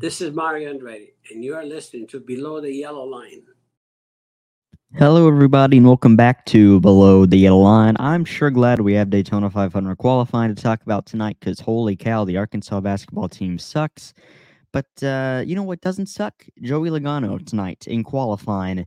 This is Mario Andretti, and you are listening to Below the Yellow Line. Hello, everybody, and welcome back to Below the Yellow Line. I'm sure glad we have Daytona 500 qualifying to talk about tonight because holy cow, the Arkansas basketball team sucks. But uh, you know what doesn't suck? Joey Logano tonight in qualifying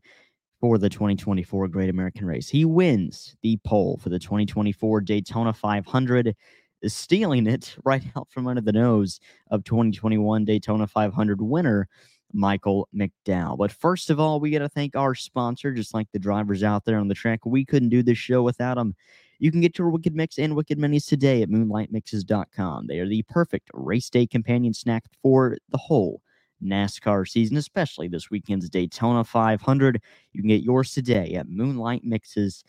for the 2024 Great American Race. He wins the pole for the 2024 Daytona 500 is stealing it right out from under the nose of 2021 Daytona 500 winner Michael McDowell. But first of all, we got to thank our sponsor, just like the drivers out there on the track. We couldn't do this show without them. You can get your Wicked Mix and Wicked Minis today at moonlightmixes.com. They are the perfect race day companion snack for the whole NASCAR season, especially this weekend's Daytona 500. You can get yours today at moonlightmixes.com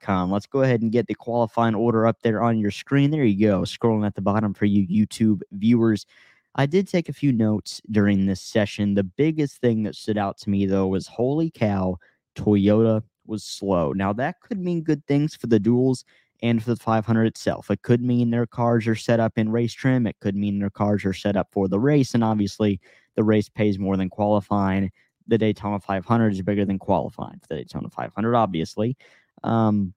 com. Let's go ahead and get the qualifying order up there on your screen. There you go, scrolling at the bottom for you YouTube viewers. I did take a few notes during this session. The biggest thing that stood out to me, though, was holy cow, Toyota was slow. Now, that could mean good things for the duels and for the 500 itself. It could mean their cars are set up in race trim. It could mean their cars are set up for the race. And obviously, the race pays more than qualifying. The Daytona 500 is bigger than qualifying for the Daytona 500, obviously. Um,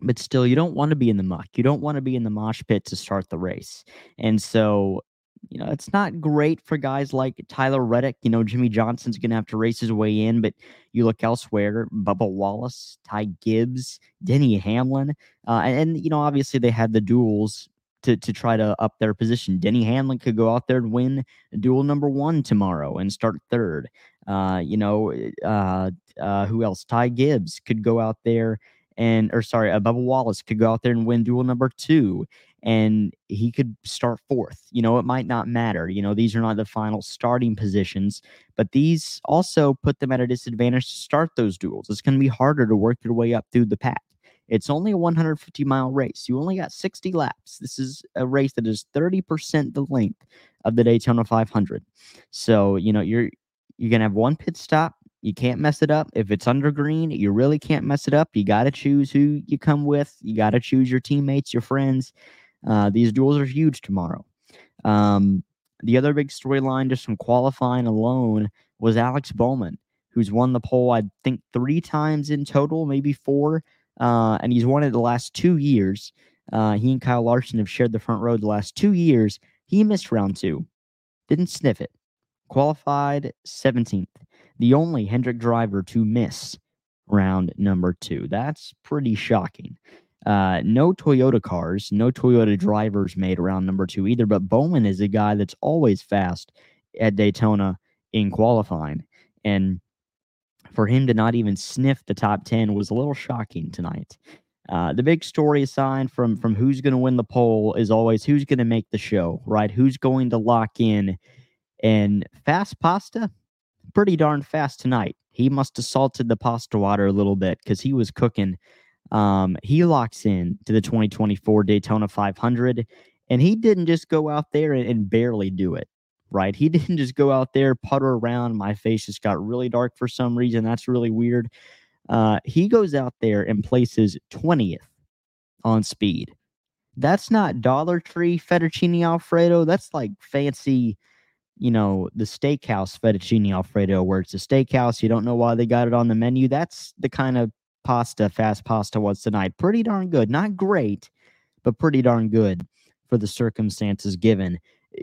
but still, you don't want to be in the muck. You don't want to be in the mosh pit to start the race. And so, you know, it's not great for guys like Tyler Reddick. You know, Jimmie Johnson's going to have to race his way in, but you look elsewhere Bubba Wallace, Ty Gibbs, Denny Hamlin. Uh, and, and, you know, obviously they had the duels to, to try to up their position. Denny Hamlin could go out there and win duel number one tomorrow and start third. Uh, you know, uh, uh, who else? Ty Gibbs could go out there and, or sorry, uh, Bubba Wallace could go out there and win duel number two, and he could start fourth. You know, it might not matter. You know, these are not the final starting positions, but these also put them at a disadvantage to start those duels. It's going to be harder to work your way up through the pack. It's only a 150 mile race. You only got 60 laps. This is a race that is 30% the length of the Daytona 500. So, you know, you're you're going to have one pit stop. You can't mess it up. If it's under green, you really can't mess it up. You got to choose who you come with. You got to choose your teammates, your friends. Uh, these duels are huge tomorrow. Um, the other big storyline, just from qualifying alone, was Alex Bowman, who's won the pole, I think, three times in total, maybe four. Uh, and he's won it the last two years. Uh, he and Kyle Larson have shared the front row the last two years. He missed round two, didn't sniff it qualified 17th, the only Hendrick driver to miss round number two. That's pretty shocking. Uh, no Toyota cars, no Toyota drivers made round number two either, but Bowman is a guy that's always fast at Daytona in qualifying. And for him to not even sniff the top 10 was a little shocking tonight. Uh, the big story aside from from who's going to win the pole is always who's going to make the show, right? Who's going to lock in and fast pasta, pretty darn fast tonight. He must have salted the pasta water a little bit because he was cooking. Um, he locks in to the 2024 Daytona 500, and he didn't just go out there and, and barely do it right? He didn't just go out there, putter around. My face just got really dark for some reason. That's really weird. Uh, he goes out there and places 20th on speed. That's not Dollar Tree fettuccine Alfredo. That's like fancy you know, the steakhouse fettuccine alfredo, where it's a steakhouse, you don't know why they got it on the menu. That's the kind of pasta, fast pasta was tonight. Pretty darn good. Not great, but pretty darn good for the circumstances given.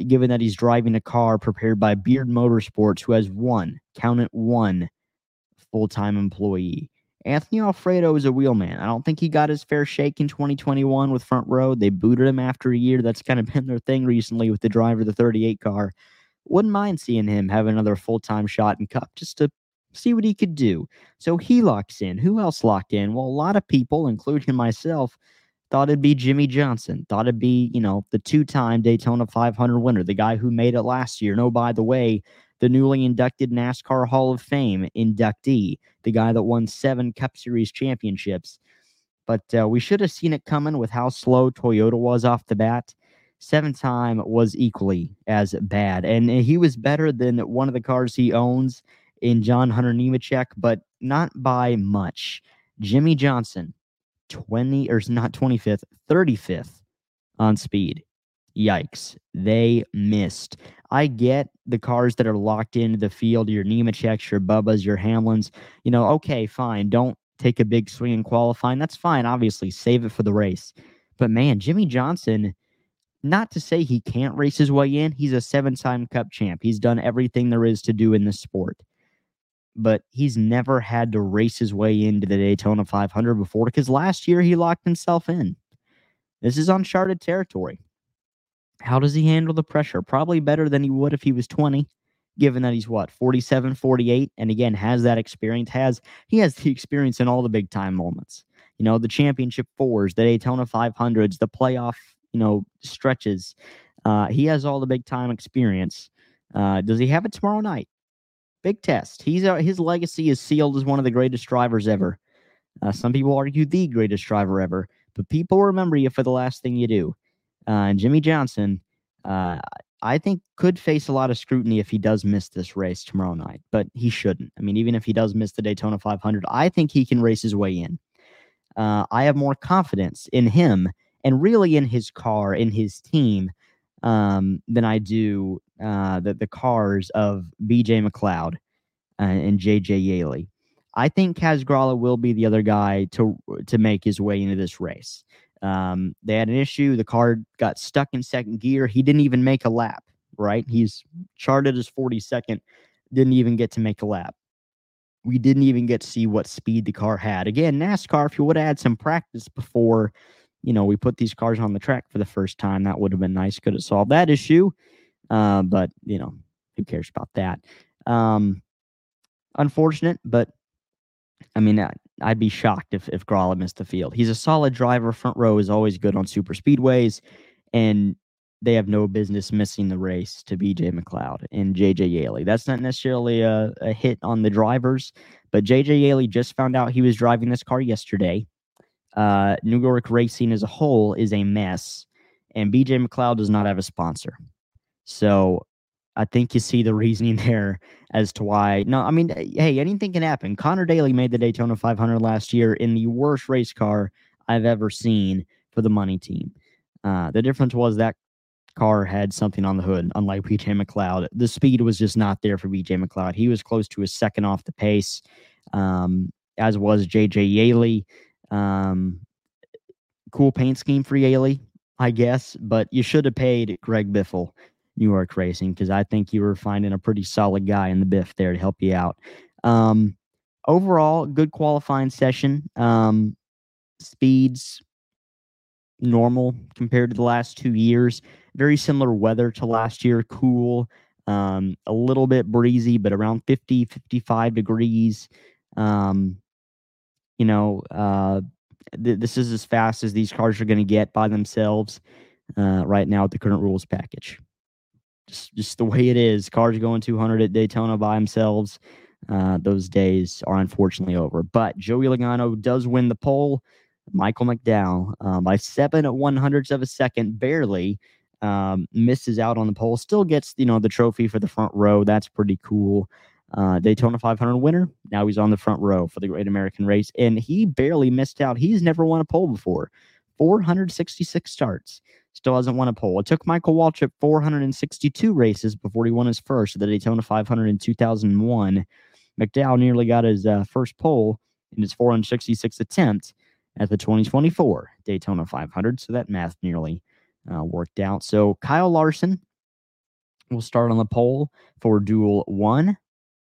Given that he's driving a car prepared by Beard Motorsports, who has one, count it one, full time employee. Anthony Alfredo is a wheelman. I don't think he got his fair shake in 2021 with Front Row. They booted him after a year. That's kind of been their thing recently with the driver of the 38 car wouldn't mind seeing him have another full time shot in Cup just to see what he could do. So he locks in. Who else locked in? Well, a lot of people, including myself, thought it'd be Jimmie Johnson. Thought it'd be, you know, the two time Daytona 500 winner, the guy who made it last year. No, by the way, the newly inducted NASCAR Hall of Fame inductee, the guy that won seven Cup Series championships. But uh, we should have seen it coming with how slow Toyota was off the bat seven time was equally as bad. And eh, he was better than one of the cars he owns in John Hunter Nemechek, but not by much. Jimmie Johnson, 20 or not 25th, 35th on speed. Yikes. They missed. I get the cars that are locked into the field, your Nemecheks, your Bubbas, your Hamlins. You know, okay, fine. Don't take a big swing in qualifying. That's fine, obviously. Save it for the race. But man, Jimmie Johnson, not to say he can't race his way in, he's a seven time cup champ. He's done everything there is to do in this sport. But he's never had to race his way into the Daytona 500 before because last year he locked himself in. This is uncharted territory. How does he handle the pressure? Probably better than he would if he was 20, given that he's what, 47, 48, and again has that experience, has he has the experience in all the big time moments. You know, the championship fours, the Daytona 500s, the playoff, you know, stretches. Uh, he has all the big time experience. Uh, does he have it tomorrow night? Big test. He's uh, his legacy is sealed as one of the greatest drivers ever. Uh, some people argue the greatest driver ever, but people remember you for the last thing you do. Uh, and Jimmie Johnson, uh, I think, could face a lot of scrutiny if he does miss this race tomorrow night, but he shouldn't. I mean, even if he does miss the Daytona 500, I think he can race his way in. I have more confidence in him and really in his car, in his team, um, than I do uh, the, the cars of BJ McLeod uh, and JJ Yeley. I think Kaz Grala will be the other guy to to make his way into this race. Um, they had an issue. The car got stuck in second gear. He didn't even make a lap, right? He's charted as 42nd, didn't even get to make a lap. We didn't even get to see what speed the car had. Again, NASCAR, if you would have had some practice before, you know, we put these cars on the track for the first time, that would have been nice. Could have solved that issue. Uh, but, you know, who cares about that? Um, unfortunate, but I mean, I, would be shocked if if Grala missed the field. He's a solid driver. Front row is always good on super speedways, and they have no business missing the race to BJ McLeod and JJ Yeley. That's not necessarily a, a hit on the drivers, but JJ Yeley just found out he was driving this car yesterday. Uh, New York racing as a whole is a mess, and BJ McLeod does not have a sponsor. So I think you see the reasoning there as to why. No, I mean, hey, anything can happen. Conor Daly made the Daytona 500 last year in the worst race car I've ever seen for the money team. Uh, the difference was that car had something on the hood, unlike BJ McLeod. The speed was just not there for BJ McLeod. He was close to a second off the pace, um, as was JJ Yeley. Um, cool paint scheme for Yeley, I guess, but you should have paid Greg Biffle New York Racing because I think you were finding a pretty solid guy in the Biff there to help you out. Um, overall, good qualifying session. Um, speeds normal compared to the last two years. Very similar weather to last year. Cool, um, a little bit breezy, but around 50, 55 degrees. Um, you know, uh, th- this is as fast as these cars are going to get by themselves uh, right now with the current rules package just just the way it is. Cars going 200 at Daytona by themselves. Uh, those days are unfortunately over. But Joey Logano does win the pole. Michael McDowell um, by seven at one hundredths of a second, barely um, misses out on the pole. Still gets you know the trophy for the front row. That's pretty cool. Uh, Daytona 500 winner. Now he's on the front row for the Great American Race, and he barely missed out. He's never won a pole before. 466 starts still hasn't won a pole. It took Michael Waltrip 462 races before he won his first at the Daytona 500 in 2001. McDowell nearly got his uh, first pole in his 466th attempt at the 2024 Daytona 500. So that math nearly uh, worked out. So Kyle Larson will start on the pole for duel one.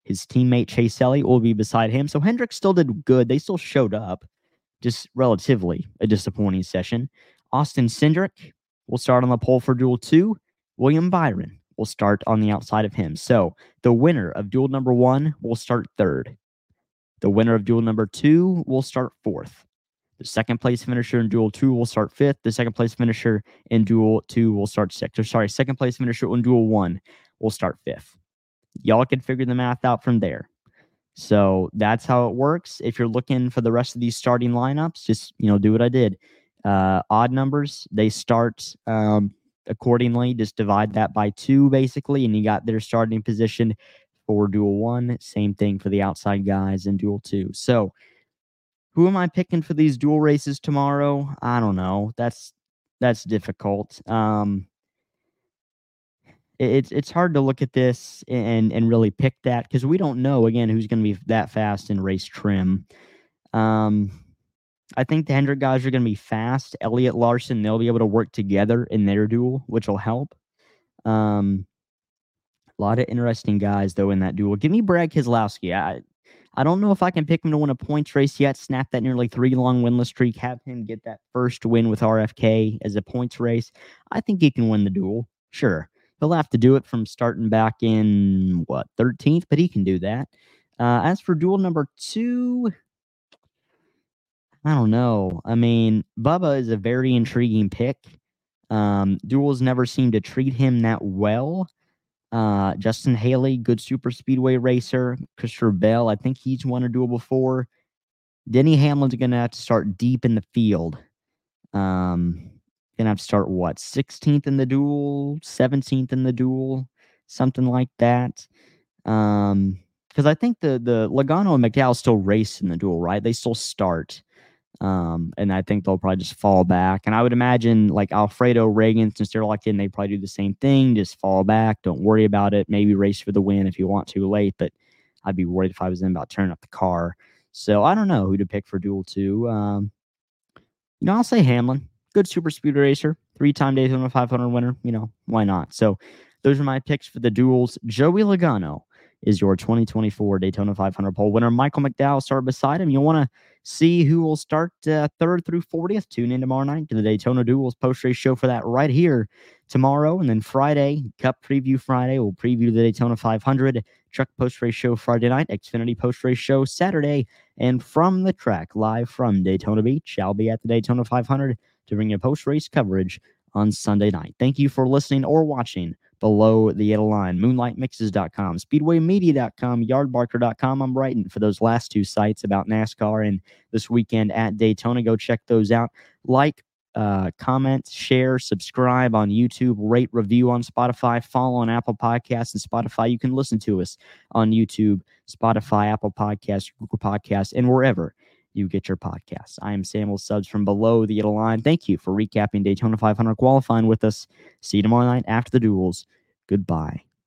His teammate Chase Elliott will be beside him. So Hendrick still did good. They still showed up, just relatively a disappointing session. Austin Cindric will start on the pole for duel two. William Byron will start on the outside of him. So the winner of duel number one will start third. The winner of duel number two will start fourth. The second place finisher in duel two will start fifth. The second place finisher in duel two will start sixth. Or sorry, second place finisher in duel one will start fifth. Y'all can figure the math out from there. So that's how it works. If you're looking for the rest of these starting lineups, just you know, do what I did uh, odd numbers, they start um, accordingly. Just divide that by two, basically, and you got their starting position for duel one. Same thing for the outside guys in duel two. So, who am I picking for these duel races tomorrow? I don't know. That's that's difficult. Um, it's it's hard to look at this and and really pick that because we don't know again who's going to be that fast in race trim. Um, I think the Hendrick guys are going to be fast. Elliott Larson, they'll be able to work together in their duel, which will help. Um, a lot of interesting guys though in that duel. Give me Brad Keselowski. I I don't know if I can pick him to win a points race yet. Snap that nearly three long winless streak. Have him get that first win with RFK as a points race. I think he can win the duel. Sure, he'll have to do it from starting back in what 13th, but he can do that. Uh, as for duel number two, I don't know. I mean, Bubba is a very intriguing pick. Um, duels never seem to treat him that well. Uh, Justin Haley, good super speedway racer. Christopher Bell, I think he's won a duel before. Denny Hamlin's gonna have to start deep in the field. Um, gonna have to start what 16th in the duel, 17th in the duel, something like that. Um, because I think the the Logano and McDowell still race in the duel, right? They still start. Um, and I think they'll probably just fall back. And I would imagine like Alfredo Reagan, since they're locked in, they probably do the same thing. Just fall back. Don't worry about it. Maybe race for the win if you want to late, but I'd be worried if I was in about turning up the car. So I don't know who to pick for duel two. Um, you know, I'll say Hamlin. Good super speed racer, three time Daytona 500 winner. You know, why not? So those are my picks for the duels. Joey Logano is your 2024 Daytona 500 pole winner. Michael McDowell started beside him. You'll want to see who will start uh, third through 40th. Tune in tomorrow night to the Daytona Duels post race show for that right here tomorrow. And then Friday, Cup Preview Friday, we'll preview the Daytona 500. Truck post race show Friday night, Xfinity post race show Saturday. And from the track, live from Daytona Beach, I'll be at the Daytona 500 to bring you post race coverage on Sunday night. Thank you for listening or watching below the yellow line. Moonlightmixes.com, speedwaymedia.com, yardbarker.com. I'm writing for those last two sites about NASCAR and this weekend at Daytona. Go check those out. Like, uh, comment, share, subscribe on YouTube, rate, review on Spotify, follow on Apple Podcasts and Spotify. You can listen to us on YouTube, Spotify, Apple Podcasts, Google Podcasts, and wherever you get your podcasts. I am Samuel Subs from below the yellow line. Thank you for recapping Daytona 500 qualifying with us. See you tomorrow night after the duels. Goodbye.